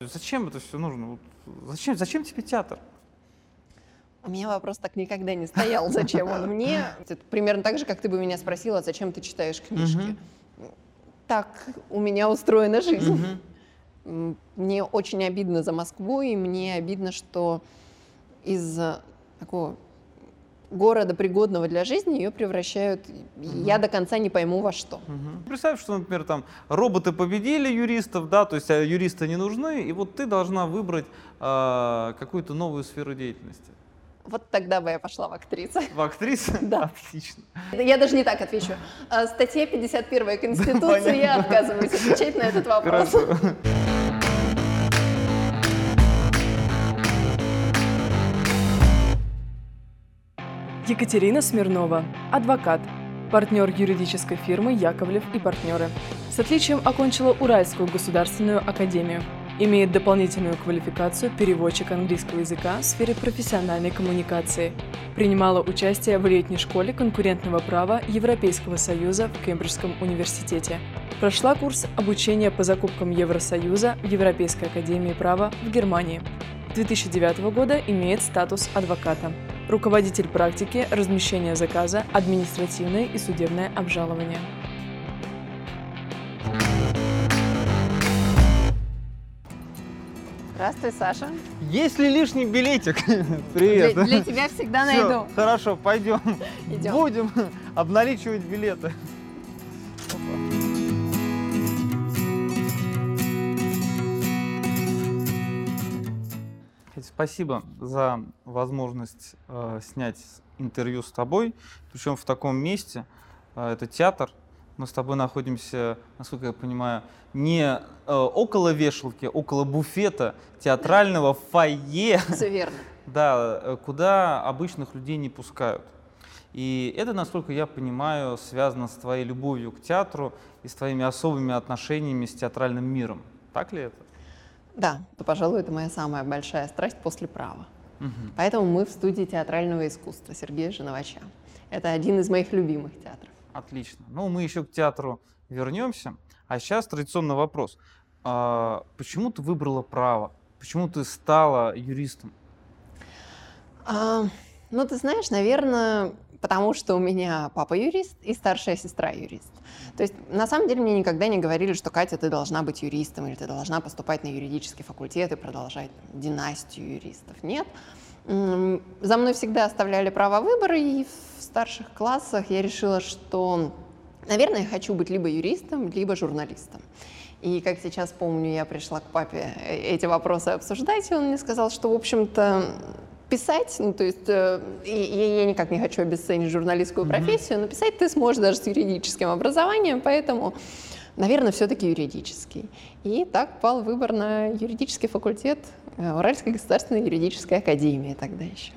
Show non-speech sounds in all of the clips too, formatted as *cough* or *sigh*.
Зачем это все нужно? Зачем, зачем тебе театр? У меня вопрос так никогда не стоял, *laughs* зачем он мне. Это примерно так же, как ты бы меня спросила, зачем ты читаешь книжки. Так у меня устроена жизнь. М, Мне очень обидно за Москву, и мне обидно, что из такого города, пригодного для жизни, ее превращают, я до конца не пойму во что. Мгм. Представь, что, например, там роботы победили юристов, да, то есть а юристы не нужны, и вот ты должна выбрать а, какую-то новую сферу деятельности. Вот тогда бы я пошла в актрисы. В актрисе? *laughs* Да. Отлично. Я даже не так отвечу. А, Статья 51 Конституции, я отказываюсь отвечать на этот вопрос. Хорошо. Екатерина Смирнова, адвокат, партнер юридической фирмы Яковлев и партнеры. С отличием окончила Уральскую государственную академию. Имеет дополнительную квалификацию переводчик английского языка в сфере профессиональной коммуникации. Принимала участие в летней школе конкурентного права Европейского Союза в Кембриджском университете. Прошла курс обучения по закупкам Евросоюза в Европейской академии права в Германии. С 2009 года имеет статус адвоката. Руководитель практики размещения заказа, административное и судебное обжалование. Здравствуй, Саша. Есть ли лишний билетик? *laughs* Для, Привет. для тебя всегда Всё, найду. Хорошо, пойдем. Идем. Будем обналичивать билеты. Спасибо за возможность э, снять интервью с тобой, причем в таком месте. Э, это театр. Мы с тобой находимся, насколько я понимаю, не э, около вешалки, около буфета театрального фойе. Все верно. *laughs* Да, э, куда обычных людей не пускают. И это, насколько я понимаю, связано с твоей любовью к театру и с твоими особыми отношениями с театральным миром. Так ли это? Да, то, пожалуй, это моя самая большая страсть после права. Мгм. Поэтому мы в студии театрального искусства Сергея Женовача. Это один из моих любимых театров. Отлично. Ну, мы еще к театру вернемся. А сейчас традиционный вопрос. А, почему ты выбрала право? Почему ты стала юристом? А, ну, ты знаешь, наверное, потому что у меня папа юрист и старшая сестра юрист. То есть, на самом деле, мне никогда не говорили, что Катя, ты должна быть юристом, или ты должна поступать на юридический факультет и продолжать династию юристов. Нет. За мной всегда оставляли право выбора, и в старших классах я решила, что, наверное, я хочу быть либо юристом, либо журналистом. И как сейчас помню, я пришла к папе э, эти вопросы обсуждать, и он мне сказал, что, в общем-то, писать, ну, то есть э, и я никак не хочу обесценить журналистскую профессию, но писать ты сможешь даже с юридическим образованием, поэтому, наверное, все-таки юридический. И так пал выбор на юридический факультет э, Уральской государственной юридической академии тогда еще.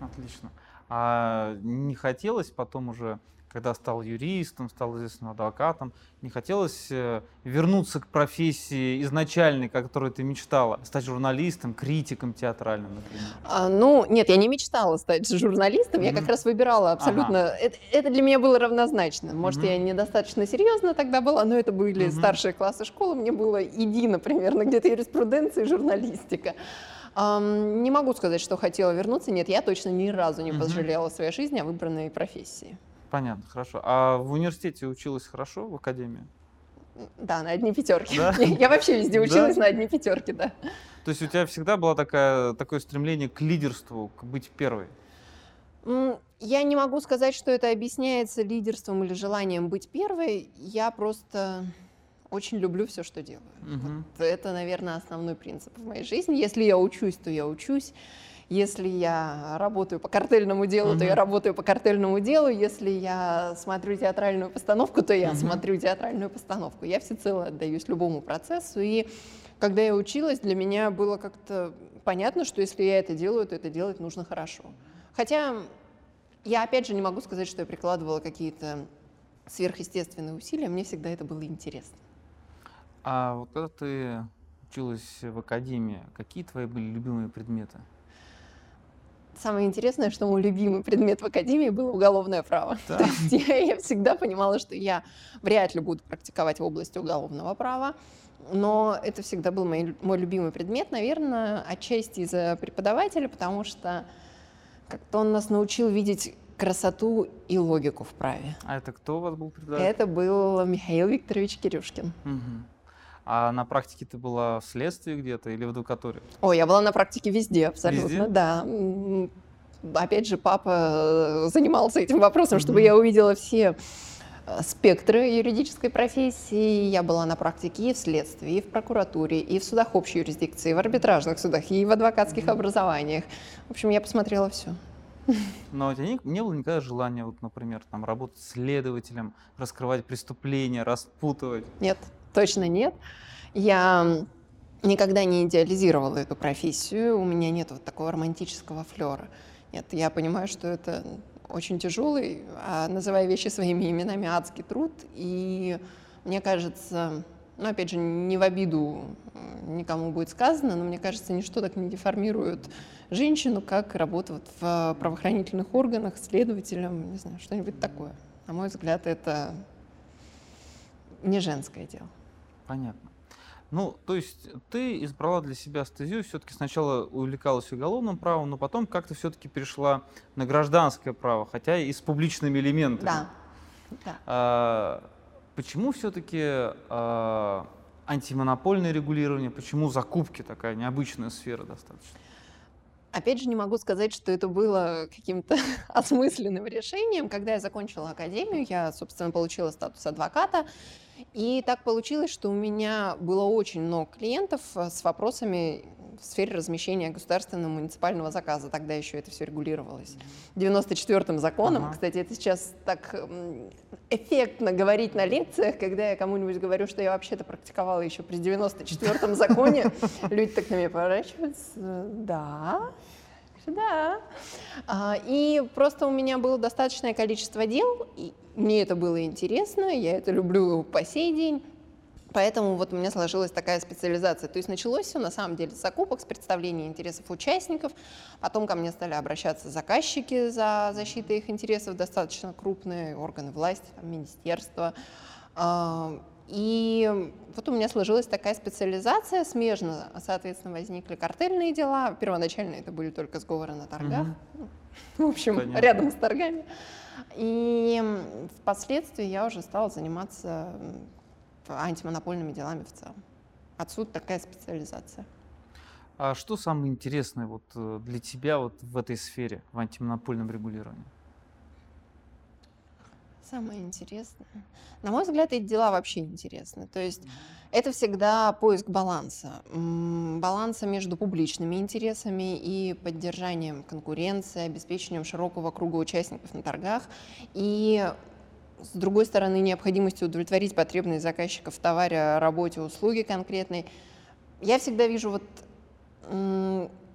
Отлично. А не хотелось потом уже, когда стал юристом, стал известным адвокатом, не хотелось э, вернуться к профессии изначальной, о которой ты мечтала, стать журналистом, критиком театральным, например? А, ну, нет, я не мечтала стать журналистом, я как раз выбирала абсолютно. Это, это для меня было равнозначно. Может, Мгм. я недостаточно серьезно тогда была, но это были Мгм. старшие классы школы, мне было иди, например, где-то юриспруденция и журналистика. Не могу сказать, что хотела вернуться. Нет, я точно ни разу не пожалела в своей жизни о выбранной профессии. Понятно, хорошо. А в университете училась хорошо, в академии? Да, на одни пятерки. Да? *laughs* Я вообще везде Да? училась на одни пятерки, да. То есть у тебя всегда было такая, такое стремление к лидерству, к быть первой? Я не могу сказать, что это объясняется лидерством или желанием быть первой. Я просто очень люблю все, что делаю. Мгм. Вот это, наверное, основной принцип в моей жизни. Если я учусь, то я учусь. Если я работаю по картельному делу, то я работаю по картельному делу. Если я смотрю театральную постановку, то я Мгм. смотрю театральную постановку. Я всецело отдаюсь любому процессу. И когда я училась, для меня было как-то понятно, что если я это делаю, то это делать нужно хорошо. Хотя я, опять же, не могу сказать, что я прикладывала какие-то сверхъестественные усилия. Мне всегда это было интересно. А вот когда ты училась в академии, какие твои были любимые предметы? Самое интересное, что мой любимый предмет в академии был уголовное право. Да. *laughs* То есть я, я всегда понимала, что я вряд ли буду практиковать в области уголовного права. но это всегда был мой, мой любимый предмет, наверное, отчасти из-за преподавателя, потому что как-то он нас научил видеть красоту и логику в праве. А это кто у вас был преподаватель? Это был Михаил Викторович Кирюшкин. Угу. А на практике ты была в следствии где-то или в адвокатуре? Ой, я была на практике везде, абсолютно, Везде? да. Опять же, папа э, занимался этим вопросом, чтобы я увидела все э, спектры юридической профессии. Я была на практике и в следствии, и в прокуратуре, и в судах общей юрисдикции, и в арбитражных судах, и в адвокатских образованиях. В общем, я посмотрела все. *laughs* Но у тебя не, не было никогда желания, вот, например, там, работать следователем, раскрывать преступления, распутывать? Нет, точно нет. Я никогда не идеализировала эту профессию, у меня нет вот такого романтического флера. Нет, я понимаю, что это очень тяжелый, а называя вещи своими именами, адский труд. И мне кажется, ну, опять же, не в обиду никому будет сказано, но мне кажется, ничто так не деформирует женщину, как работа вот в правоохранительных органах, следователем, не знаю, что-нибудь такое. На мой взгляд, это не женское дело. Понятно. Ну, то есть ты избрала для себя стезию, все-таки сначала увлекалась уголовным правом, но потом как-то все-таки перешла на гражданское право, хотя и с публичными элементами. Да. да. А, почему все-таки а, антимонопольное регулирование, почему закупки такая необычная сфера достаточно? Опять же, не могу сказать, что это было каким-то *laughs* осмысленным решением. Когда я закончила академию, я, собственно, получила статус адвоката. И так получилось, что у меня было очень много клиентов э, с вопросами в сфере размещения государственного муниципального заказа. Тогда еще это все регулировалось. 94-м законом. Ага. Кстати, это сейчас так эффектно говорить на лекциях, когда я кому-нибудь говорю, что я вообще-то практиковала еще при 94-м законе. *laughs* Люди так на меня поворачиваются. Да, да. А, и просто у меня было достаточное количество дел, и мне это было интересно, я это люблю по сей день. Поэтому вот у меня сложилась такая специализация. То есть началось все на самом деле с закупок, с представления интересов участников. Потом ко мне стали обращаться заказчики за защитой их интересов, достаточно крупные органы власти, там, министерства. И вот у меня сложилась такая специализация, смежно, соответственно, возникли картельные дела. Первоначально это были только сговоры на торгах. Угу. *laughs* В общем, Понятно. рядом с торгами. И впоследствии я уже стала заниматься антимонопольными делами в целом. Отсюда такая специализация. А что самое интересное вот э, для тебя вот в этой сфере, в антимонопольном регулировании? Самое интересное. На мой взгляд, эти дела вообще интересны. То есть это всегда поиск баланса. Баланса между публичными интересами и поддержанием конкуренции, обеспечением широкого круга участников на торгах и с другой стороны, необходимостью удовлетворить потребность заказчиков в товаре, работе, услуге конкретной. Я всегда вижу вот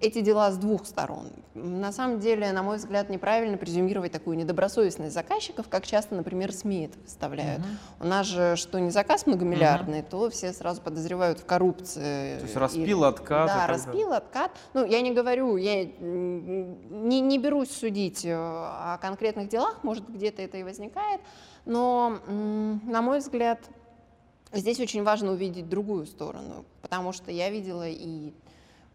эти дела с двух сторон. На самом деле, на мой взгляд, неправильно презюмировать такую недобросовестность заказчиков, как часто, например, СМИ это выставляют. Uh-huh. У нас же, что не заказ многомиллиардный, uh-huh. то все сразу подозревают в коррупции. То есть распил, и, откат. Да, распил, откат. Ну, я не говорю, я не, не берусь судить э, о конкретных делах, может, где-то это и возникает, но, на мой взгляд, здесь очень важно увидеть другую сторону, потому что я видела и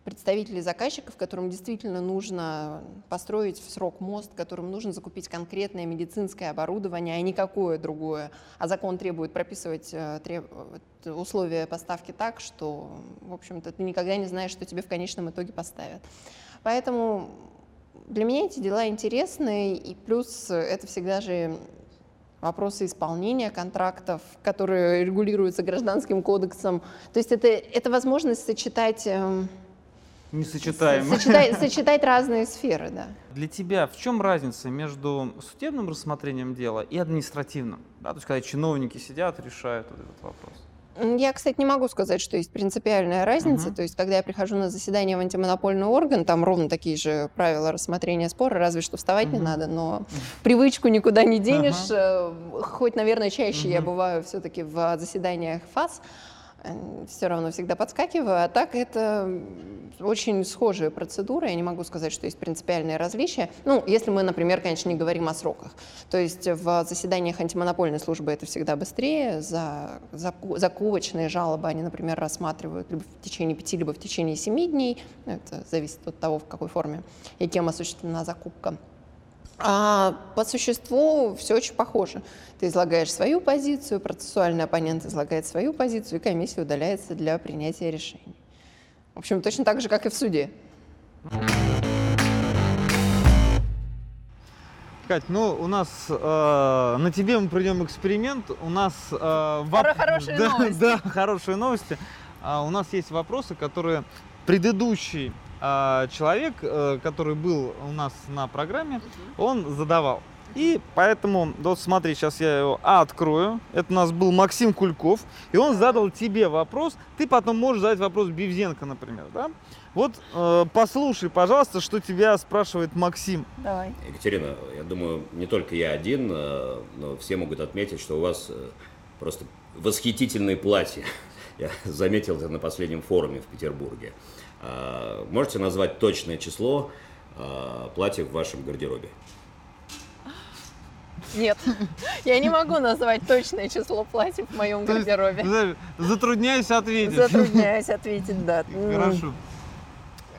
представителей заказчиков, которым действительно нужно построить в срок мост, которым нужно закупить конкретное медицинское оборудование, а не какое другое. А закон требует прописывать э, треб... условия поставки так, что, в общем-то, ты никогда не знаешь, что тебе в конечном итоге поставят. Поэтому для меня эти дела интересны, и плюс это всегда же вопросы исполнения контрактов, которые регулируются гражданским кодексом. То есть это, это возможность сочетать эм, Несочетаемо. Сочетать, *laughs* сочетать разные сферы, да. Для тебя в чем разница между судебным рассмотрением дела и административным? Да, то есть, когда чиновники сидят, решают вот этот вопрос. Я, кстати, не могу сказать, что есть принципиальная разница. Uh-huh. То есть, когда я прихожу на заседание в антимонопольный орган, там ровно такие же правила рассмотрения спора, разве что вставать uh-huh. не надо, но привычку никуда не денешь. Uh-huh. Хоть, наверное, чаще uh-huh. я бываю все-таки в заседаниях ФАС. Все равно всегда подскакиваю. А так это очень схожая процедура. Я не могу сказать, что есть принципиальные различия. Ну, если мы, например, конечно, не говорим о сроках. То есть в заседаниях антимонопольной службы это всегда быстрее. За закупочные жалобы они, например, рассматривают либо в течение пяти, либо в течение семи дней. Это зависит от того, в какой форме и кем осуществлена закупка. А по существу все очень похоже. Ты излагаешь свою позицию, процессуальный оппонент излагает свою позицию, и комиссия удаляется для принятия решений. В общем, точно так же, как и в суде. Кать, ну у нас э, на тебе мы проведем эксперимент. У нас э, воп... хорошие *laughs* да, новости. Да, хорошие новости. А, у нас есть вопросы, которые предыдущий человек, э, который был у нас на программе, он задавал. И поэтому, вот смотри, сейчас я его открою. Это у нас был Максим Кульков. И он задал тебе вопрос. Ты потом можешь задать вопрос Бивзенко, например. Да? Вот э, послушай, пожалуйста, что тебя спрашивает Максим. Давай. Екатерина, я думаю, не только я один, э, но все могут отметить, что у вас э, просто восхитительные платья. *laughs* Я заметил это на последнем форуме в Петербурге. А, можете назвать точное число а, платьев в вашем гардеробе? Нет, я не могу назвать точное число платьев в моем гардеробе. Затрудняюсь ответить. Затрудняюсь ответить, да. *laughs* Хорошо.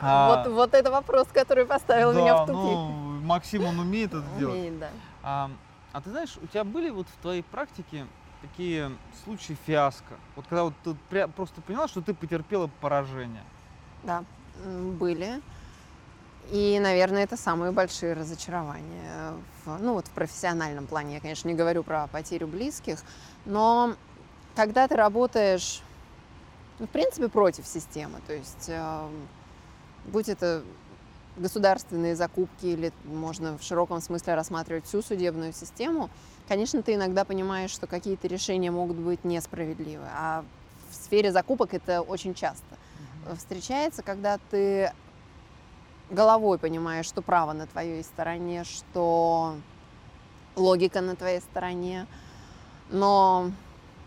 А, вот, вот это вопрос, который поставил да, меня в тупик. Ну, Максим, он умеет это умеет, делать. Умеет, да. А, а ты знаешь, у тебя были вот в твоей практике такие случаи фиаско? Вот когда вот ты просто поняла, что ты потерпела поражение? Да, были. И, наверное, это самые большие разочарования. В, ну вот в профессиональном плане. Я, конечно, не говорю про потерю близких, но когда ты работаешь, ну, в принципе, против системы, то есть э, будь это государственные закупки или можно в широком смысле рассматривать всю судебную систему, конечно, ты иногда понимаешь, что какие-то решения могут быть несправедливы. А в сфере закупок это очень часто встречается, когда ты головой понимаешь, что право на твоей стороне, что логика на твоей стороне. Но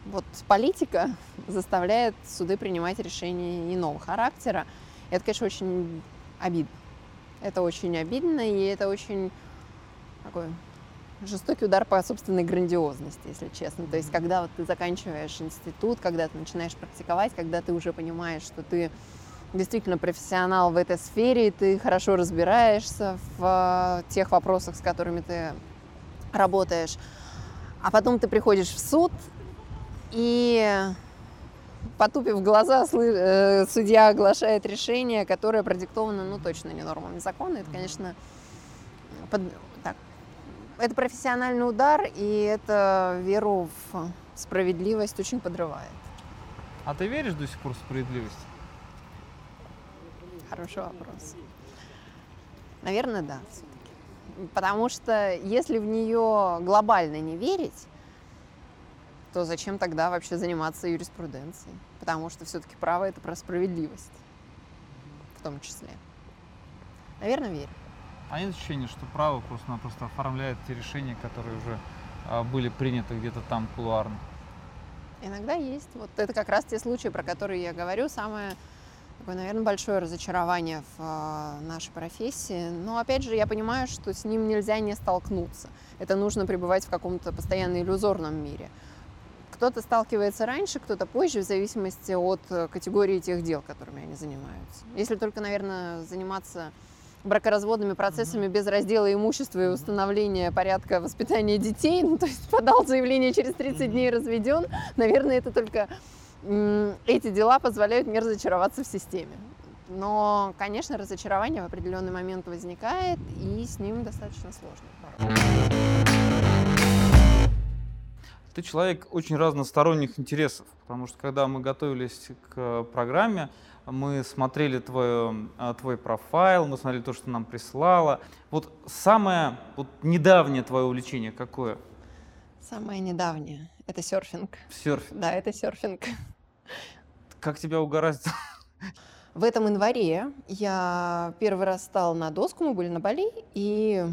вот политика *laughs* заставляет суды принимать решения иного характера. И это, конечно, очень обидно. Это очень обидно, и это очень такой жестокий удар по собственной грандиозности, если честно. То есть, когда вот ты заканчиваешь институт, когда ты начинаешь практиковать, когда ты уже понимаешь, что ты действительно профессионал в этой сфере, и ты хорошо разбираешься в э, тех вопросах, с которыми ты работаешь. А потом ты приходишь в суд, и потупив глаза, э, судья оглашает решение, которое продиктовано, ну, точно не нормами закона. Это, конечно, под, это профессиональный удар, и это веру в справедливость очень подрывает. А ты веришь до сих пор в справедливость? Хороший вопрос. Наверное, да, все-таки. Потому что если в нее глобально не верить, то зачем тогда вообще заниматься юриспруденцией? Потому что все-таки право это про справедливость в том числе. Наверное, верю. А нет ощущения, что право просто-напросто оформляет те решения, которые уже а, были приняты где-то там кулуарно? Иногда есть. Вот это как раз те случаи, про которые я говорю. Самое, такое, наверное, большое разочарование в э, нашей профессии. Но, опять же, я понимаю, что с ним нельзя не столкнуться. Это нужно пребывать в каком-то постоянно иллюзорном мире. Кто-то сталкивается раньше, кто-то позже, в зависимости от э, категории тех дел, которыми они занимаются. Если только, наверное, заниматься бракоразводными процессами mm-hmm. без раздела имущества и установления порядка воспитания детей, *laughs* ну, то есть подал заявление через 30 mm-hmm. дней разведен, наверное, это только эти дела позволяют мне разочароваться в системе. Но, конечно, разочарование в определенный момент возникает, и с ним достаточно сложно Ты человек очень разносторонних интересов, потому что когда мы готовились к программе, мы смотрели твой, а, твой профайл, мы смотрели то, что нам прислала. Вот самое вот недавнее твое увлечение какое? Самое недавнее — это серфинг. Серфинг? Да, это серфинг. Как тебя угораздило? В этом январе я первый раз стала на доску, мы были на Бали, и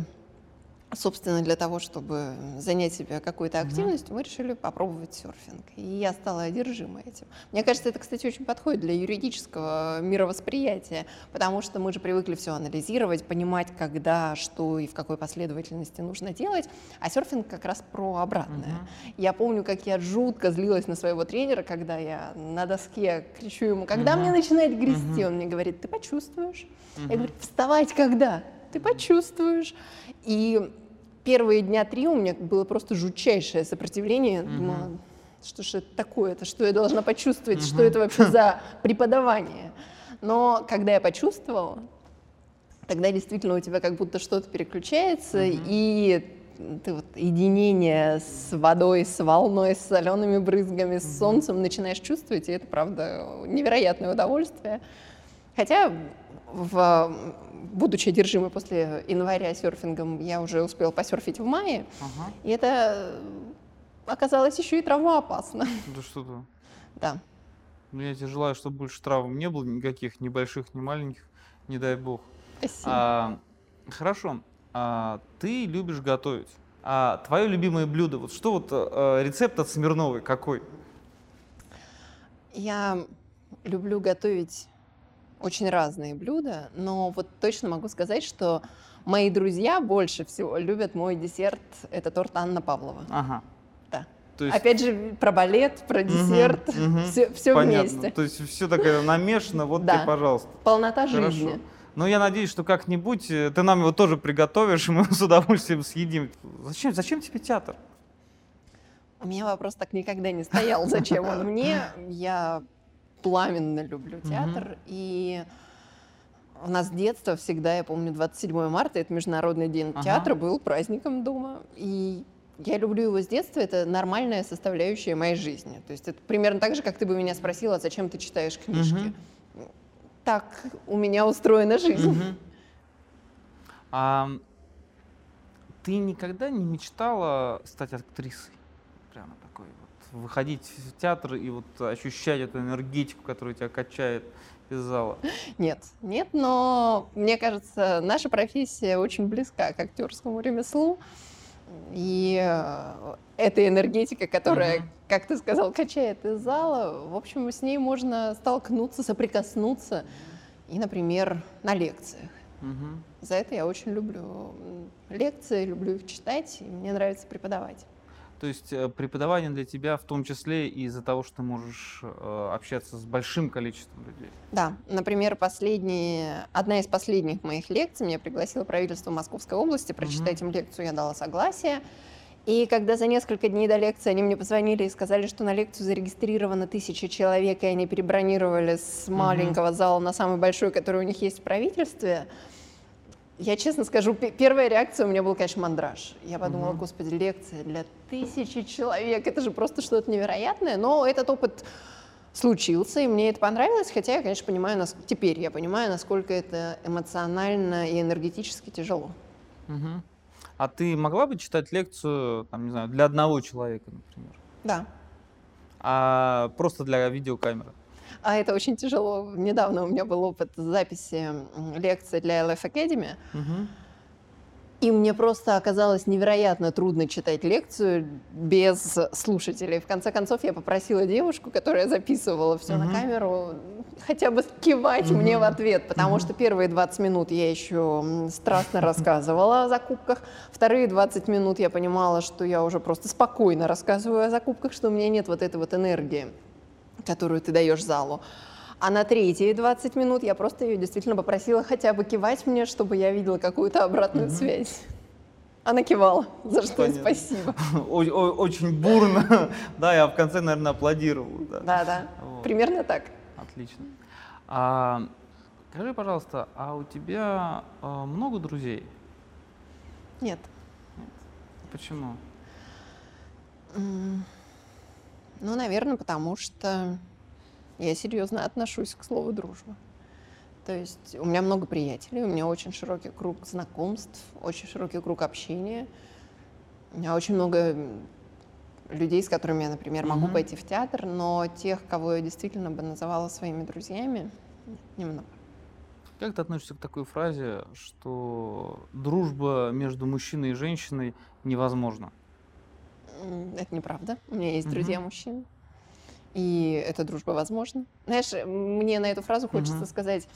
собственно, для того, чтобы занять себя какой-то активностью, мы решили попробовать серфинг. И я стала одержима этим. Мне кажется, это, кстати, очень подходит для юридического мировосприятия, потому что мы же привыкли все анализировать, понимать, когда, что и в какой последовательности нужно делать, а серфинг как раз про обратное. Я помню, как я жутко злилась на своего тренера, когда я на доске кричу ему, когда мне начинает грести, он мне говорит, ты почувствуешь. Я говорю, вставать когда? Ты почувствуешь. И первые дня три у меня было просто жутчайшее сопротивление. Я думала, что же это такое, это что я должна почувствовать, что это вообще за преподавание. Но когда я почувствовала, тогда действительно у тебя как будто что-то переключается, и ты вот единение с водой, с волной, с солеными брызгами, с солнцем начинаешь чувствовать, и это, правда, невероятное удовольствие. Хотя в, будучи одержимой после января серфингом, я уже успела посерфить в мае, Ага. и это оказалось еще и травмоопасно. Да что ты. Да. Ну, я тебе желаю, чтобы больше травм не было никаких, ни больших, ни маленьких, не дай бог. Спасибо. А, хорошо. А, ты любишь готовить. А твое любимое блюдо, вот что вот э, рецепт от Смирновой какой? Я люблю готовить очень разные блюда, но вот точно могу сказать, что мои друзья больше всего любят мой десерт. Это торт Анна Павлова. Ага. Да. То есть, Опять же, про балет, про десерт, мгм. все, понятно. вместе. То есть все такое намешано, вот Да. тебе, пожалуйста. Полнота Хорошо. жизни. Ну, я надеюсь, что как-нибудь э, ты нам его тоже приготовишь, и *laughs* мы с удовольствием съедим. Зачем, зачем тебе театр? У меня вопрос так никогда не стоял, зачем он мне. Я пламенно люблю театр, и у нас с детства всегда, я помню, 27 марта, это Международный день Ага. театра, был праздником дома, и я люблю его с детства, это нормальная составляющая моей жизни. То есть это примерно так же, как ты бы меня спросила, зачем ты читаешь книжки. Так у меня устроена жизнь. Мгм. А ты никогда не мечтала стать актрисой? Выходить в театр и вот ощущать эту энергетику, которая тебя качает из зала. Нет, нет, но мне кажется, наша профессия очень близка к актерскому ремеслу. И э, эта энергетика, которая, Мгм. как ты сказал, качает из зала, в общем, с ней можно столкнуться, соприкоснуться. И, например, на лекциях. Мгм. За это я очень люблю лекции, люблю их читать, и мне нравится преподавать. То есть э, преподавание для тебя в том числе и из-за того, что ты можешь э, общаться с большим количеством людей. Да, например, последние, одна из последних моих лекций меня пригласило правительство Московской области прочитать им лекцию, я дала согласие. И когда за несколько дней до лекции они мне позвонили и сказали, что на лекцию зарегистрировано тысяча человек, и они перебронировали с маленького зала на самый большой, который у них есть в правительстве, я честно скажу, пе- первая реакция у меня был, конечно, мандраж. Я подумала, Мгм. господи, лекция для тысячи человек, это же просто что-то невероятное. Но этот опыт случился, и мне это понравилось, хотя я, конечно, понимаю, нас... теперь я понимаю, насколько это эмоционально и энергетически тяжело. Мгм. А ты могла бы читать лекцию, там, не знаю, для одного человека, например? Да. А просто для видеокамеры? А это очень тяжело. Недавно у меня был опыт записи лекции для LF Academy, Мгм. и мне просто оказалось невероятно трудно читать лекцию без слушателей. В конце концов, я попросила девушку, которая записывала все на Мгм. камеру, хотя бы кивать мне в ответ, потому что первые 20 минут я еще страстно рассказывала о закупках, вторые 20 минут я понимала, что я уже просто спокойно рассказываю о закупках, что у меня нет вот этой вот энергии, которую ты даешь залу. А на третьи 20 минут я просто ее действительно попросила хотя бы кивать мне, чтобы я видела какую-то обратную связь. Она кивала, за что Понятно. спасибо. *laughs* Очень бурно. *laughs* Да, я в конце, наверное, аплодировал. да. Да-да, Вот. примерно так. Отлично. А, скажи, пожалуйста, а у тебя а, много друзей? Нет. Почему? Ну, наверное, потому что я серьезно отношусь к слову дружба. То есть у меня много приятелей, у меня очень широкий круг знакомств, очень широкий круг общения. У меня очень много людей, с которыми я, например, могу Мгм. пойти в театр, но тех, кого я действительно бы называла своими друзьями, немного. Как ты относишься к такой фразе, что дружба между мужчиной и женщиной невозможна? Это неправда. У меня есть друзья мужчины. И эта дружба возможна. Знаешь, мне на эту фразу хочется Мгм. сказать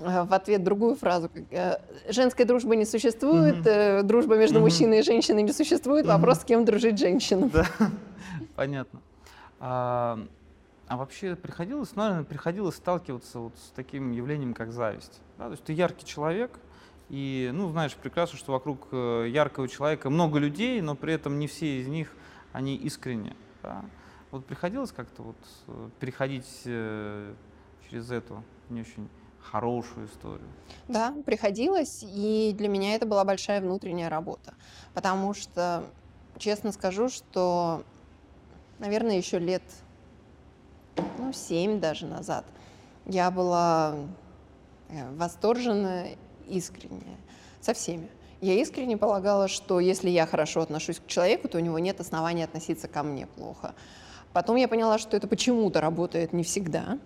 э, в ответ другую фразу. э, Женской дружбы не существует, э, дружба между Мгм. мужчиной и женщиной не существует. Мгм. Вопрос, с кем дружить женщинам. Да, *laughs* понятно. А, а вообще приходилось, наверное, приходилось сталкиваться вот с таким явлением, как зависть. Да? То есть ты яркий человек, и, ну, знаешь прекрасно, что вокруг э, яркого человека много людей, но при этом не все из них, они искренне. да. Вот приходилось как-то вот э, переходить э, через эту не очень хорошую историю. Да, приходилось, и для меня это была большая внутренняя работа. Потому что, честно скажу, что, наверное, еще лет, ну, семь даже назад я была э, искренняя со всеми. Я искренне полагала, что если я хорошо отношусь к человеку, то у него нет оснований относиться ко мне плохо. Потом я поняла, что это почему-то работает не всегда.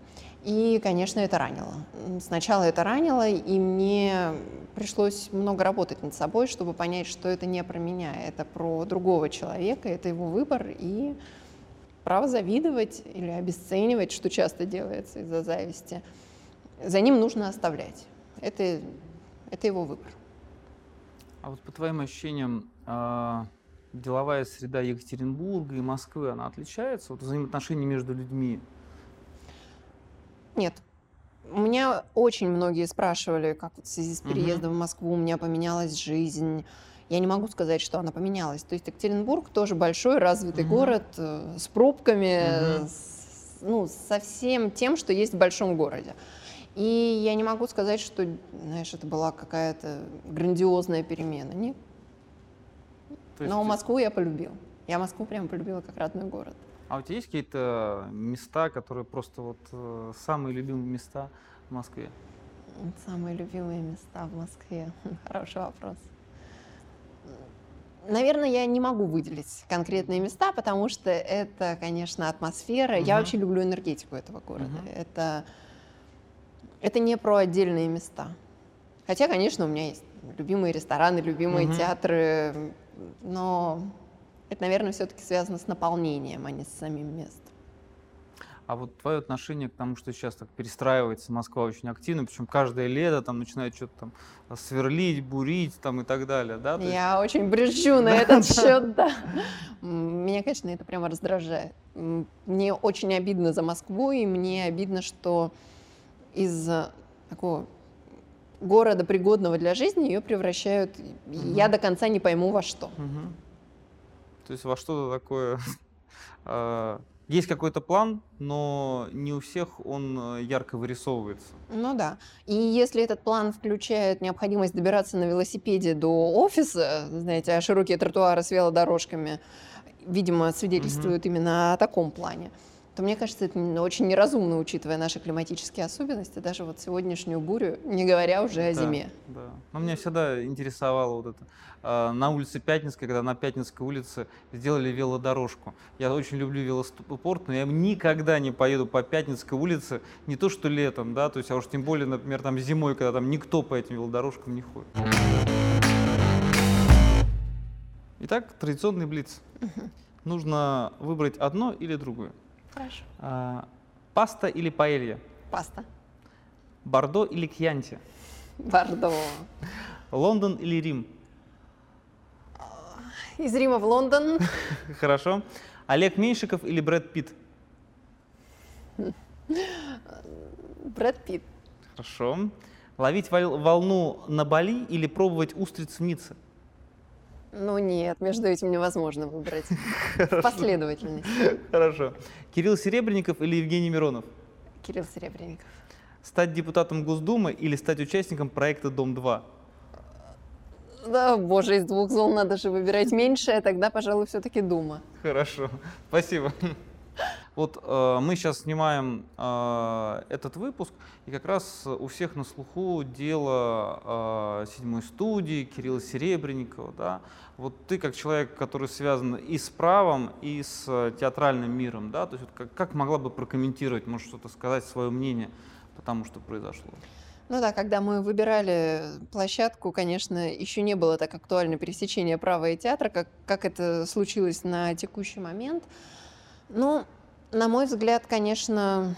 И, конечно, это ранило. Сначала это ранило, и мне пришлось много работать над собой, чтобы понять, что это не про меня, это про другого человека, это его выбор, и право завидовать или обесценивать, что часто делается из-за зависти, за ним нужно оставлять. Это, это его выбор. А вот по твоим ощущениям, а, деловая среда Екатеринбурга и Москвы, она отличается? Вот взаимоотношения между людьми? Нет. Меня очень многие спрашивали, как вот в связи с переездом в Москву у меня поменялась жизнь. Я не могу сказать, что она поменялась. То есть Екатеринбург тоже большой, развитый Мгм. город э, с пробками, Мгм. с- ну, со всем тем, что есть в большом городе. И я не могу сказать, что, знаешь, это была какая-то грандиозная перемена. Нет. То есть Но ты- Москву я полюбила. Я Москву прям полюбила как родной город. А у тебя есть какие-то места, которые просто вот э, самые любимые места в Москве? Самые любимые места в Москве. *laughs* Хороший вопрос. Наверное, я не могу выделить конкретные места, потому что это, конечно, атмосфера. Я Мгм. вообще люблю энергетику этого города. Мгм. Это, это не про отдельные места. Хотя, конечно, у меня есть любимые рестораны, любимые Мгм. театры, но это, наверное, все-таки связано с наполнением, а не с самим местом. А вот твое отношение к тому, что сейчас так перестраивается Москва очень активно, причем каждое лето там начинает что-то там сверлить, бурить там и так далее, да? То есть- Я очень брежу на *laughs* этот счет, да. Меня, конечно, это прямо раздражает. Мне очень обидно за Москву, и мне обидно, что из э, такого города, пригодного для жизни, ее превращают, и я до конца не пойму во что. Мгм. То есть во что-то такое... *laughs* а, Есть какой-то план, но не у всех он э, ярко вырисовывается. Ну да. И если этот план включает необходимость добираться на велосипеде до офиса, знаете, а широкие тротуары с велодорожками, видимо, свидетельствуют именно о таком плане, то мне кажется, это очень неразумно, учитывая наши климатические особенности, даже вот сегодняшнюю бурю, не говоря уже о Да, зиме. Да. Но меня всегда интересовало вот это. а, На улице Пятницкой, когда на Пятницкой улице сделали велодорожку. Я очень люблю велоспорт, но я никогда не поеду по Пятницкой улице, не то что летом, да, то есть, а уж тем более, например, там зимой, когда там никто по этим велодорожкам не ходит. Итак, традиционный блиц. Нужно выбрать одно или другое. Хорошо. А, Паста или паэлья? Паста. Бордо или Кьянти? Бордо. Лондон или Рим? Из Рима в Лондон. *laughs* Хорошо. Олег Меньшиков или Брэд Питт? Брэд Питт. Хорошо. Ловить вол- волну на Бали или пробовать устриц в Ницце? Ну нет, между этим невозможно выбрать. В последовательности. Хорошо. Кирилл Серебренников или Евгений Миронов? Кирилл Серебренников. Стать депутатом Госдумы или стать участником проекта «Дом-2»? Да, боже, из двух зол надо же выбирать меньшее, тогда, пожалуй, все-таки Дума. Хорошо, спасибо. Вот э, мы сейчас снимаем э, этот выпуск, и как раз у всех на слуху дело э, седьмой студии Кирилла Серебренникова. Да? Вот ты как человек, который связан и с правом, и с э, театральным миром, да? То есть вот как, как могла бы прокомментировать, может что-то сказать, свое мнение по тому, что произошло? Ну да, когда мы выбирали площадку, конечно, еще не было так актуально пересечение права и театра, как, как это случилось на текущий момент. Ну, на мой взгляд, конечно,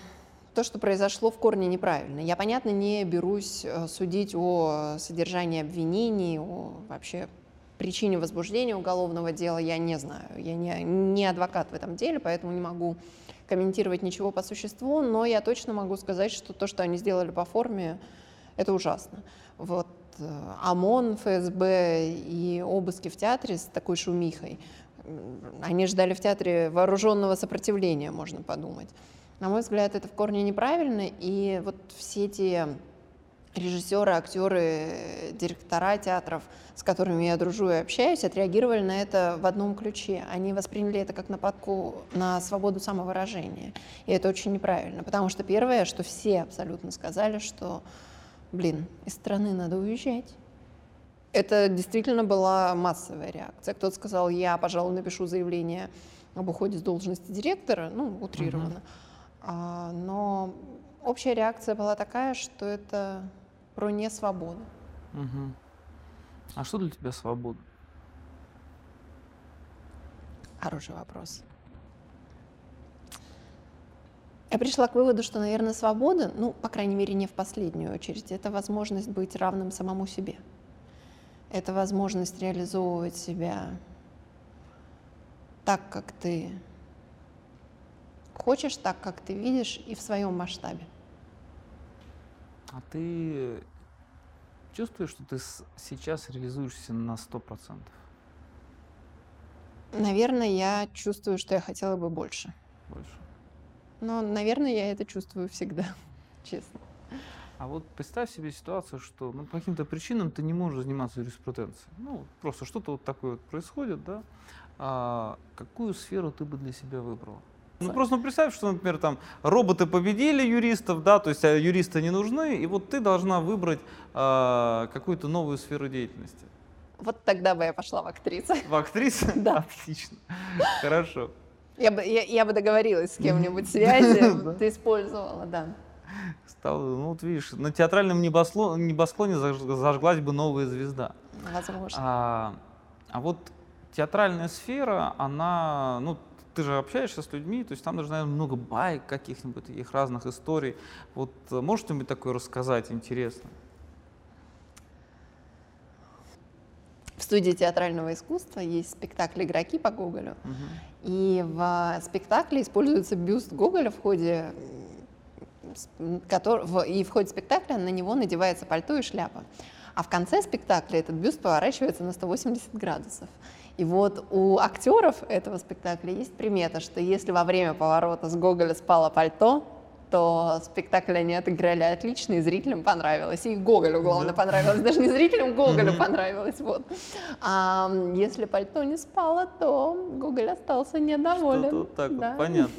то, что произошло в корне неправильно. Я, понятно, не берусь э, судить о содержании обвинений, о вообще причине возбуждения уголовного дела, я не знаю. Я не, не адвокат в этом деле, поэтому не могу комментировать ничего по существу, но я точно могу сказать, что то, что они сделали по форме, это ужасно. Вот э, ОМОН, ФСБ и обыски в театре с такой шумихой, они ждали в театре вооруженного сопротивления, можно подумать. На мой взгляд, это в корне неправильно, и вот все те режиссеры, актеры, директора театров, с которыми я дружу и общаюсь, отреагировали на это в одном ключе. Они восприняли это как нападку на свободу самовыражения. И это очень неправильно, потому что первое, что все абсолютно сказали, что, блин, из страны надо уезжать. Это действительно была массовая реакция. Кто-то сказал, я, пожалуй, напишу заявление об уходе с должности директора, ну, утрированно. Uh-huh. А, но общая реакция была такая, что это про несвободу. Угу. А что для тебя свобода? Хороший вопрос. Я пришла к выводу, что, наверное, свобода, ну, по крайней мере, не в последнюю очередь, это возможность быть равным самому себе. Это возможность реализовывать себя так, как ты хочешь, так, как ты видишь, и в своем масштабе. А ты чувствуешь, что ты сейчас реализуешься на сто процентов? Наверное, я чувствую, что я хотела бы больше. Больше. Но, наверное, я это чувствую всегда, *laughs* честно. А вот представь себе ситуацию, что ну, по каким-то причинам ты не можешь заниматься юриспруденцией. Ну, просто что-то вот такое вот происходит, да? А какую сферу ты бы для себя выбрала? Ну просто ну, представь, что, например, там роботы победили юристов, да, то есть а юристы не нужны, и вот ты должна выбрать э, какую-то новую сферу деятельности. Вот тогда бы я пошла в актрисы. В актрисы? *laughs* Да. Отлично. Хорошо. Я бы, я, я бы договорилась с кем-нибудь *laughs* связи, ты использовала, да. Стал, ну вот видишь, на театральном небосклоне, небосклоне зажглась бы новая звезда. Возможно. А, а вот театральная сфера, она, ну, ты же общаешься с людьми, то есть там даже, наверное, много байк каких-нибудь, их разных историй. Вот э, можешь что-нибудь такое рассказать интересно? В студии театрального искусства есть спектакль «Игроки» по Гоголю. Угу. И в спектакле используется бюст Гоголя в ходе и в ходе спектакля на него надевается пальто и шляпа. А в конце спектакля этот бюст поворачивается на 180 градусов. И вот у актеров этого спектакля есть примета, что если во время поворота с Гоголя спало пальто, то спектакль они отыграли отлично, и зрителям понравилось. И Гоголю, главное, да. понравилось. Даже не зрителям, Гоголю mm-hmm. понравилось. Вот. А если пальто не спало, то Гоголь остался недоволен. Что-то вот так да. вот, понятно.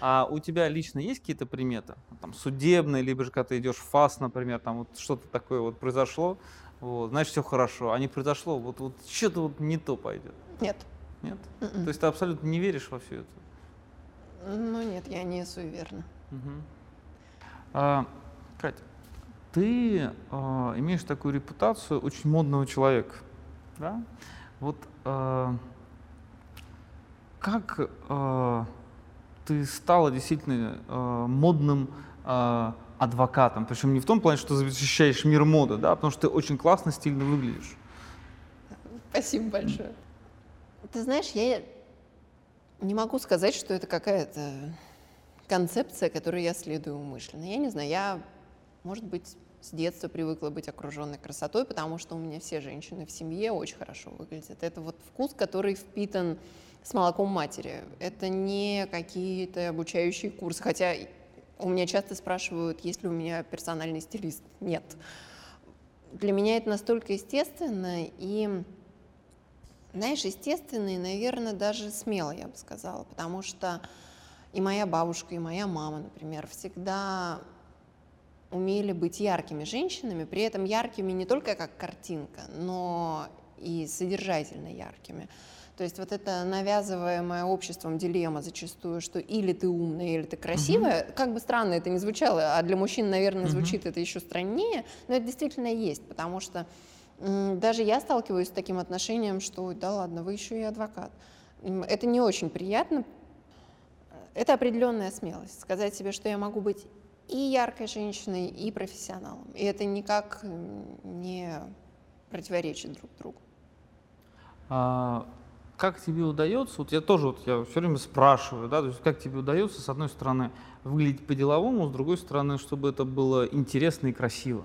А у тебя лично есть какие-то приметы? Там судебные, либо же когда ты идешь в ФАС, например, там вот что-то такое вот произошло, вот, значит, все хорошо. А не произошло, вот, вот что-то вот не то пойдет. Нет. Нет? Mm-mm. М-м. То есть ты абсолютно не веришь во все это? Ну нет, я не суеверна. Угу. А, Катя, ты а, имеешь такую репутацию очень модного человека, да? Вот а, как а, ты стала действительно а, модным а, адвокатом. Причем не в том плане, что защищаешь мир моды, да, а потому что ты очень классно, стильно выглядишь. Спасибо большое. Ты знаешь, я не могу сказать, что это какая-то концепция, которой я следую умышленно. Я не знаю, я, может быть, с детства привыкла быть окруженной красотой, потому что у меня все женщины в семье очень хорошо выглядят. Это вот вкус, который впитан с молоком матери. Это не какие-то обучающие курсы, хотя у меня часто спрашивают, есть ли у меня персональный стилист. Нет. Для меня это настолько естественно и, знаешь, естественно и, наверное, даже смело, я бы сказала, потому что и моя бабушка, и моя мама, например, всегда умели быть яркими женщинами, при этом яркими не только как картинка, но и содержательно яркими. То есть вот это навязываемая обществом дилемма зачастую, что или ты умная, или ты красивая, угу. как бы странно это не звучало, а для мужчин, наверное, угу. звучит это еще страннее, но это действительно есть, потому что даже я сталкиваюсь с таким отношением, что да ладно, вы еще и адвокат. Это не очень приятно. Это определенная смелость. Сказать себе, что я могу быть и яркой женщиной, и профессионалом. И это никак не противоречит друг другу. А, как тебе удается, вот я тоже вот я все время спрашиваю, да, то есть как тебе удается, с одной стороны, выглядеть по-деловому, с другой стороны, чтобы это было интересно и красиво?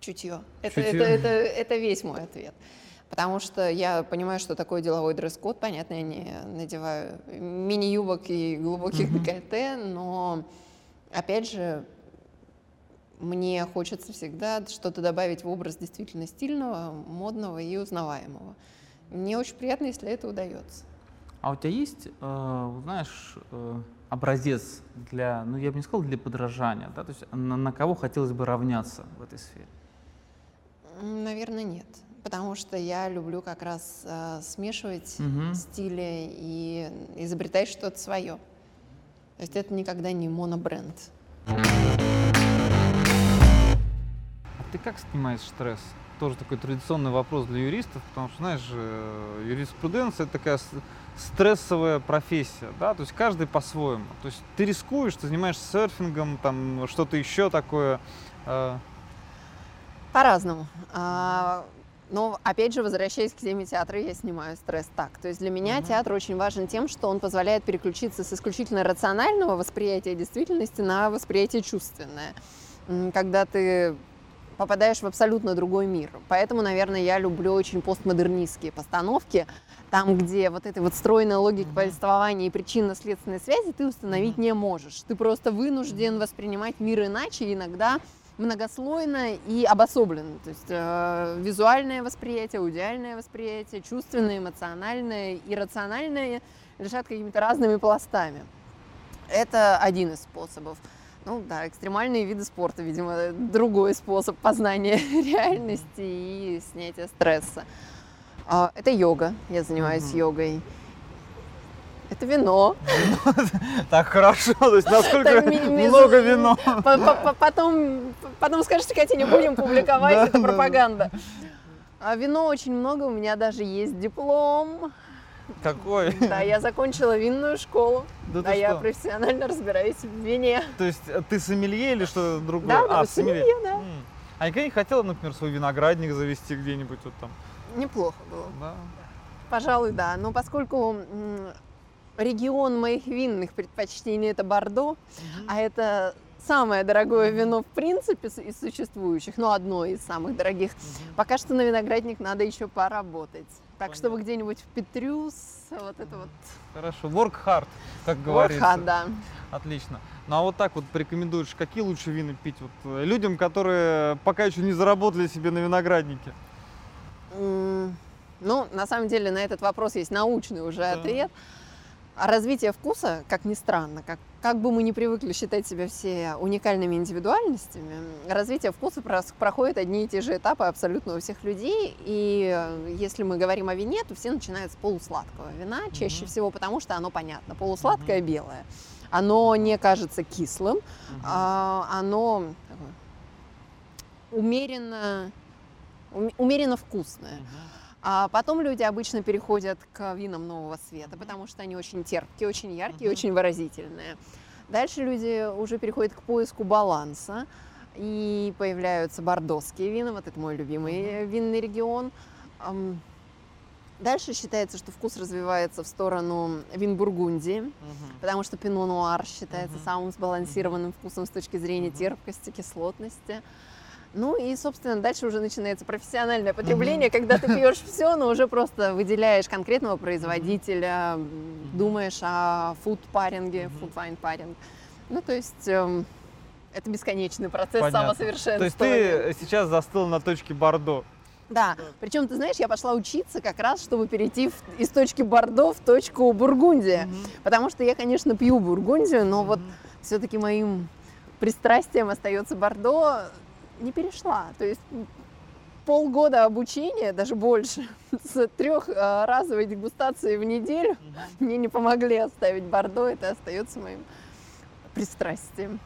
Чутье. Это, Чутье. Это, это, это весь мой ответ. Потому что я понимаю, что такое деловой дресс-код. Понятно, я не надеваю мини-юбок и глубоких mm-hmm. декольте, но, опять же, мне хочется всегда что-то добавить в образ действительно стильного, модного и узнаваемого. Мне очень приятно, если это удается. А у тебя есть, э, знаешь, э, образец для, ну я бы не сказал для подражания, да, то есть на, на кого хотелось бы равняться в этой сфере? Наверное, нет. Потому что я люблю как раз э, смешивать угу. стили и изобретать что-то свое. То есть это никогда не монобренд. А ты как снимаешь стресс? Тоже такой традиционный вопрос для юристов, потому что, знаешь, э, юриспруденция это такая стрессовая профессия, да, то есть каждый по-своему. То есть ты рискуешь, ты занимаешься серфингом, там что-то еще такое. Э, по-разному. А, но, опять же, возвращаясь к теме театра, я снимаю стресс так. То есть для меня mm-hmm. театр очень важен тем, что он позволяет переключиться с исключительно рационального восприятия действительности на восприятие чувственное. Когда ты попадаешь в абсолютно другой мир. Поэтому, наверное, я люблю очень постмодернистские постановки, там, где вот этой вот стройной логики mm-hmm. повествования и причинно-следственной связи ты установить mm-hmm. не можешь. Ты просто вынужден воспринимать мир иначе, иногда многослойно и обособленно. То есть э, визуальное восприятие, аудиальное восприятие, чувственное, эмоциональное и рациональное лежат какими-то разными пластами. Это один из способов. Ну да, экстремальные виды спорта, видимо, другой способ познания *laughs* реальности и снятия стресса. А, это йога. Я занимаюсь mm-hmm. йогой. Это вино. *laughs* Так хорошо, то есть насколько много вино. Потом, потом скажете, Катя, не будем публиковать, это пропаганда. А вино очень много, у меня даже есть диплом. Какой? *laughs* Да, я закончила винную школу. Да, да я профессионально разбираюсь в вине. То есть э, ты сомелье или что другое? Да, да, а, сомелье, да. А никогда не хотела, например, свой виноградник завести где-нибудь вот там? Неплохо было. Да. Пожалуй, да. Но поскольку регион моих винных предпочтений это Бордо, угу. а это самое дорогое вино в принципе из существующих, но одно из самых дорогих. Угу. Пока что на виноградник надо еще поработать. Так, Понятно. чтобы где-нибудь в Петрюс, вот это вот. Хорошо, work hard, как говорится. Work hard, да. Отлично. Ну а вот так вот порекомендуешь, какие лучше вины пить вот э, людям, которые пока еще не заработали себе на винограднике? Mm, ну, на самом деле на этот вопрос есть научный уже да. ответ. А развитие вкуса, как ни странно, как, как бы мы ни привыкли считать себя все уникальными индивидуальностями, развитие вкуса проходит одни и те же этапы абсолютно у всех людей. И э, если мы говорим о вине, то все начинают с полусладкого вина, mm-hmm. чаще всего потому, что оно понятно. Полусладкое mm-hmm. белое. Оно не кажется кислым, mm-hmm. а, оно умеренно, умеренно вкусное. Mm-hmm. А потом люди обычно переходят к винам нового света, потому что они очень терпкие, очень яркие, uh-huh. очень выразительные. Дальше люди уже переходят к поиску баланса, и появляются бордоские вина, вот это мой любимый винный регион. Дальше считается, что вкус развивается в сторону вин Бургундии, uh-huh. потому что пино нуар считается uh-huh. самым сбалансированным вкусом с точки зрения uh-huh. терпкости, кислотности. Ну и, собственно, дальше уже начинается профессиональное потребление, когда ты *laughs* пьешь все, но уже просто выделяешь конкретного производителя, думаешь о фуд-паринге, фуд-вайн-паринг. Ну, то есть эм, это бесконечный процесс Понятно. самосовершенствования. То есть ты сейчас застыл на точке Бордо. Да. да, причем, ты знаешь, я пошла учиться как раз, чтобы перейти в, из точки Бордо в точку Бургундия. Угу. Потому что я, конечно, пью Бургундию, но угу. вот все-таки моим пристрастием остается Бордо не перешла. То есть полгода обучения, даже больше, *laughs* с трехразовой дегустацией в неделю мне не помогли оставить Бордо. Это остается моим пристрастием.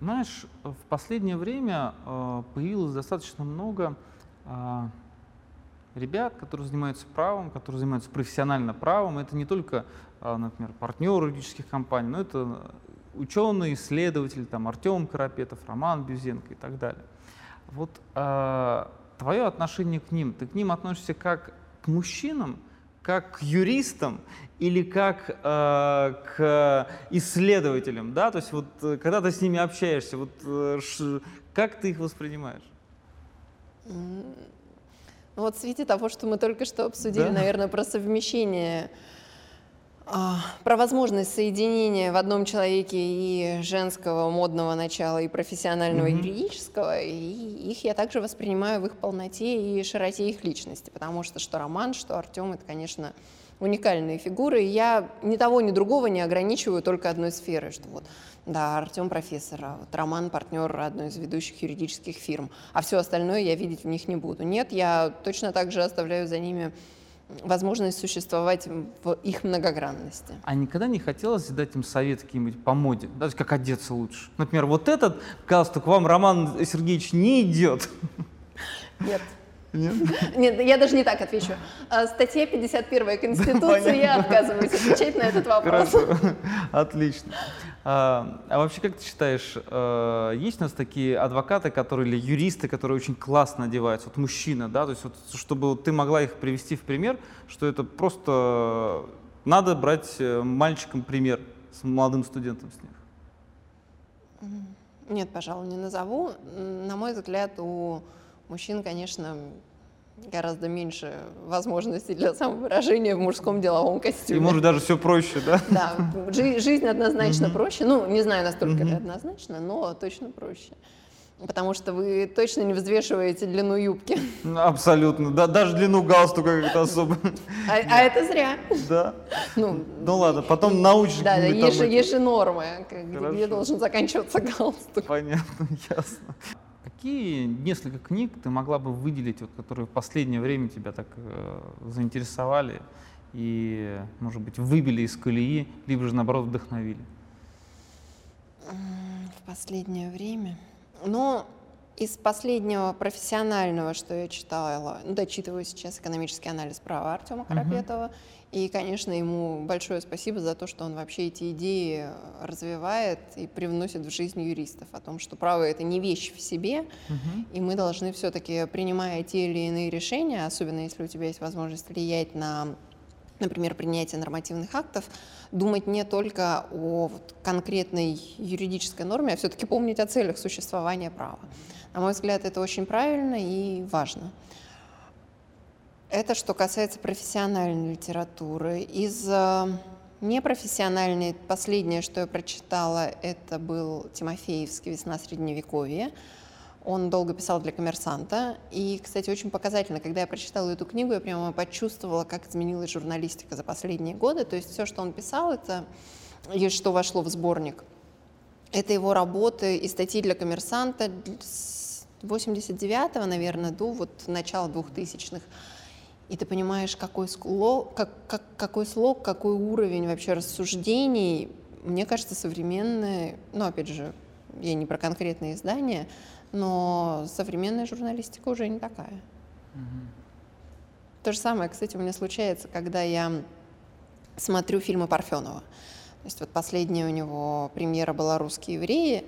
Знаешь, в последнее время э, появилось достаточно много э, ребят, которые занимаются правом, которые занимаются профессионально правом. Это не только, э, например, партнеры юридических компаний, но это ученые, исследователи, там Артем Карапетов, Роман Бюзенко и так далее. Вот э, твое отношение к ним, ты к ним относишься как к мужчинам, как к юристам или как э, к исследователям, да, то есть вот когда ты с ними общаешься, вот э, ш, как ты их воспринимаешь? Ну вот в свете того, что мы только что обсудили, Да. наверное, про совмещение, а, про возможность соединения в одном человеке и женского модного начала, и профессионального, Мгм. юридического, и их я также воспринимаю в их полноте и широте их личности, потому что что Роман, что Артем, это, конечно, уникальные фигуры, и я ни того, ни другого не ограничиваю только одной сферой, что вот, да, Артем профессор, а вот Роман партнер одной из ведущих юридических фирм, а все остальное я видеть в них не буду. Нет, я точно так же оставляю за ними возможность существовать в их многогранности. А никогда не хотелось дать им совет какие-нибудь по моде, да, то есть как одеться лучше? Например, вот этот галстук вам, Роман Сергеевич, не идет. Нет. Нет? Нет, я даже не так отвечу. А, Статья 51 Конституции, я отказываюсь отвечать на этот вопрос. Хорошо, отлично. А, а вообще, как ты считаешь, э, есть у нас такие адвокаты, которые или юристы, которые очень классно одеваются, вот мужчина, да, то есть вот, чтобы ты могла их привести в пример, что это просто надо брать э, мальчикам пример с молодым студентом с них. Нет, пожалуй, не назову. На мой взгляд, у мужчин, конечно, гораздо меньше возможностей для самовыражения в мужском деловом И костюме. может даже все проще, да? *laughs* Да, жи- жизнь однозначно Мгм. проще. Ну, не знаю, настолько ли Мгм. однозначно, но точно проще. Потому что вы точно не взвешиваете длину юбки. Ну, Абсолютно. Да, даже длину галстука как-то *laughs* особо. А, а это зря. Да. Ну, Ну ладно, потом научишь. да, да, есть, же- нормы, где должен заканчиваться *laughs* галстук. Понятно, ясно. Какие несколько книг ты могла бы выделить, вот, которые в последнее время тебя так э, заинтересовали и, может быть, выбили из колеи, либо же, наоборот, вдохновили? В последнее время. Но из последнего профессионального, что я читала, ну, дочитываю сейчас экономический анализ права Артема Карапетова. И, конечно, ему большое спасибо за то, что он вообще эти идеи развивает и привносит в жизнь юристов о том, что право это не вещь в себе, и мы должны все-таки, принимая те или иные решения, особенно если у тебя есть возможность влиять на, например, принятие нормативных актов, думать не только о вот конкретной юридической норме, а все-таки помнить о целях существования права. На мой взгляд, это очень правильно и важно. Это что касается профессиональной литературы. Из э, непрофессиональной, последнее, что я прочитала, это был Тимофеевский «Весна Средневековья». Он долго писал для коммерсанта. И, кстати, очень показательно, когда я прочитала эту книгу, я прямо почувствовала, как изменилась журналистика за последние годы. То есть все, что он писал, это и что вошло в сборник, это его работы и статьи для коммерсанта с 89-го, наверное, до вот начала 2000-х. И ты понимаешь, какой слог, как, как, какой слог, какой уровень вообще рассуждений. Мне кажется, современные, ну, опять же, я не про конкретные издания, но современная журналистика уже не такая. То же самое, кстати, у меня случается, когда я смотрю фильмы Парфенова. То есть вот последняя у него премьера была «Русские евреи»,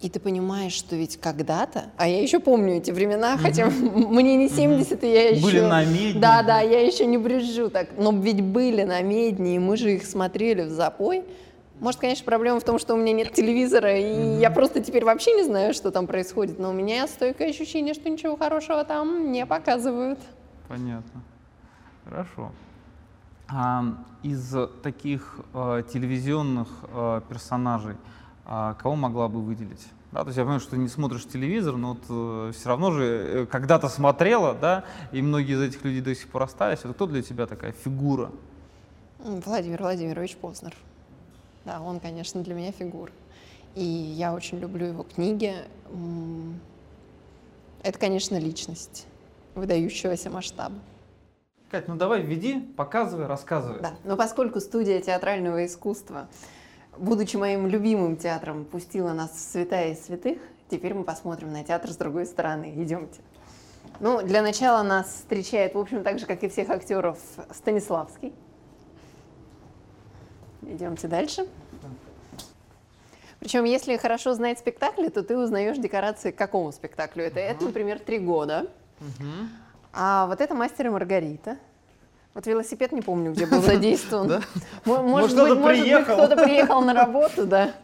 и ты понимаешь, что ведь когда-то, а я еще помню эти времена, хотя *laughs* мне не 70, и я еще... Были на медне. Да, да, я еще не брюзжу так. Но ведь были на медне, и мы же их смотрели в запой. Может, конечно, проблема в том, что у меня нет телевизора, и я просто теперь вообще не знаю, что там происходит. Но у меня стойкое ощущение, что ничего хорошего там не показывают. Понятно. Хорошо. А, из таких э, телевизионных э, персонажей кого могла бы выделить? Да, то есть я понимаю, что ты не смотришь телевизор, но вот, все равно же э, когда-то смотрела, да, и многие из этих людей до сих пор остались. Вот кто для тебя такая фигура? Владимир Владимирович Познер. Да, он, конечно, для меня фигура. и я очень люблю его книги. Это, конечно, личность выдающегося масштаба. Кать, ну давай введи, показывай, рассказывай. Да, но поскольку студия театрального искусства, будучи моим любимым театром, пустила нас в святая из святых, теперь мы посмотрим на театр с другой стороны. Идемте. Ну, для начала нас встречает, в общем, так же, как и всех актеров, Станиславский. Идемте дальше. Причем, если хорошо знать спектакли, то ты узнаешь декорации к какому спектаклю. Это, это например, «Три года». Мгм. А вот это «Мастер и Маргарита». Вот велосипед не помню, где был задействован. Может, быть, кто-то приехал. на работу, да.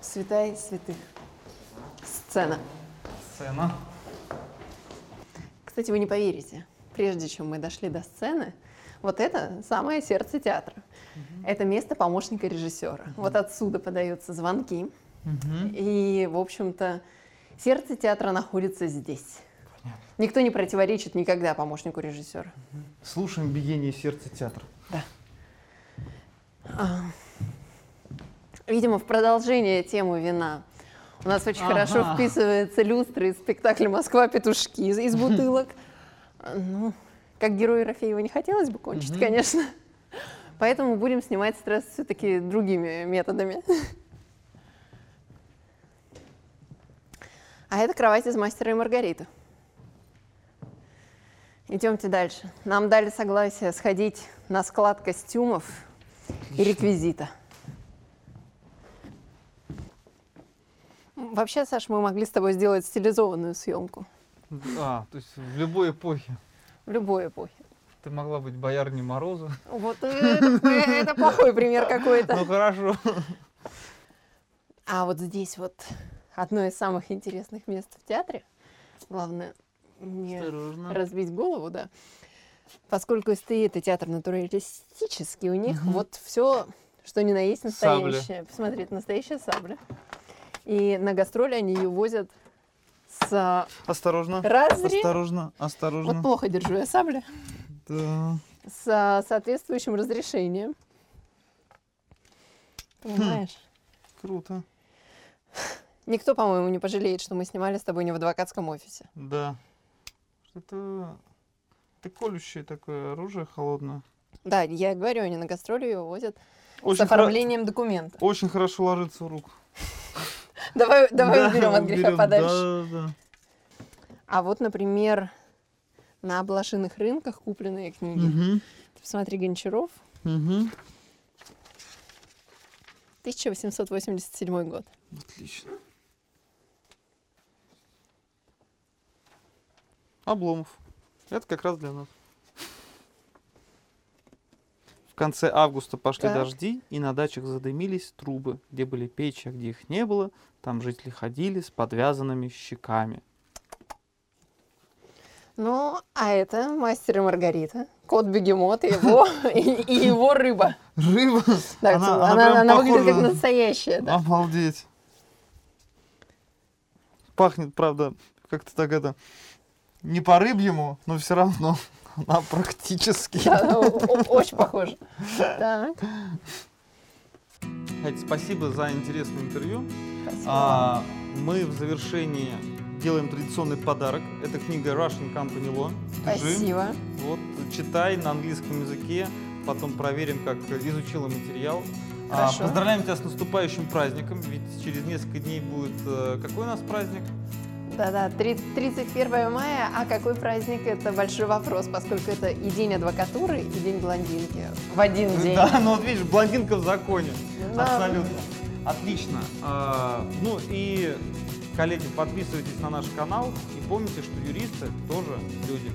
Святая святых. Сцена. Сцена. Кстати, вы не поверите, прежде чем мы дошли до сцены, вот это самое сердце театра. Это место помощника режиссера. Вот отсюда подаются звонки. И, в общем-то, сердце театра находится здесь. Никто не противоречит никогда помощнику режиссера. Слушаем биение сердца театра. А, Видимо, в продолжение темы вина у нас очень Ага. хорошо вписывается люстра из спектакля «Москва. Петушки» из, из бутылок. Ну, как герою Ерофеева не хотелось бы кончить, Мгм. конечно. Поэтому будем снимать стресс все-таки другими методами. А это кровать из «Мастера и Маргариты». Идемте дальше. Нам дали согласие сходить на склад костюмов и реквизита. Вообще, Саш, мы могли с тобой сделать стилизованную съемку А, то есть в любой эпохе. в любой эпохе. Ты могла быть боярней Мороза. Вот э, это, это плохой пример какой-то. Ну хорошо. А вот здесь вот одно из самых интересных мест в театре. Главное не Осторожно. разбить голову, да. Поскольку СТИ это театр натуралистический, у них Мгм. вот все, что ни на есть Сабля. настоящее. Посмотри, это настоящая сабля. И на гастроли они ее возят с Осторожно. разри. Осторожно, Вот осторожно. плохо держу я сабли. Да. С соответствующим разрешением. Понимаешь? Круто. Никто, по-моему, не пожалеет, что мы снимали с тобой не в адвокатском офисе. Да. Это, это колющее такое оружие холодное. Да, я говорю, они на гастроли ее возят с Очень, хоро- оформлением документов. очень хорошо ложится в руку. *laughs* Давай, давай Да, уберем от греха уберем. подальше. Да, да, да. А вот, например, на блошиных рынках купленные книги. Мгм, Посмотри, Гончаров, мгм. 1887 год. Отлично. Обломов. Это как раз для нас. В конце августа пошли Так. дожди, и на дачах задымились трубы. Где были печи, а где их не было, там жители ходили с подвязанными щеками. Ну, а это мастер и Маргарита. Кот бегемот и его, *laughs* и, и его рыба. Рыба? Да, Она- она, она она, выглядит как настоящая, да. Обалдеть. Пахнет, правда, как-то так это... Не по-рыбьему, но все равно *laughs* она практически... Да, о- очень похоже. Так, спасибо за интересное интервью. спасибо. А, мы в завершении делаем традиционный подарок. Это книга Russian Company Law. Держи. Спасибо. Вот, читай на английском языке, потом проверим, как изучила материал. А, Хорошо. поздравляем тебя с наступающим праздником, ведь через несколько дней будет... э, какой у нас праздник? Да-да, три- 31 мая, а какой праздник, это большой вопрос, поскольку это и день адвокатуры, и день блондинки в один день. Да, *laughs* ну вот видишь, блондинка в законе. Да. Абсолютно. Отлично. А, ну и, коллеги, подписывайтесь на наш канал и помните, что юристы тоже люди.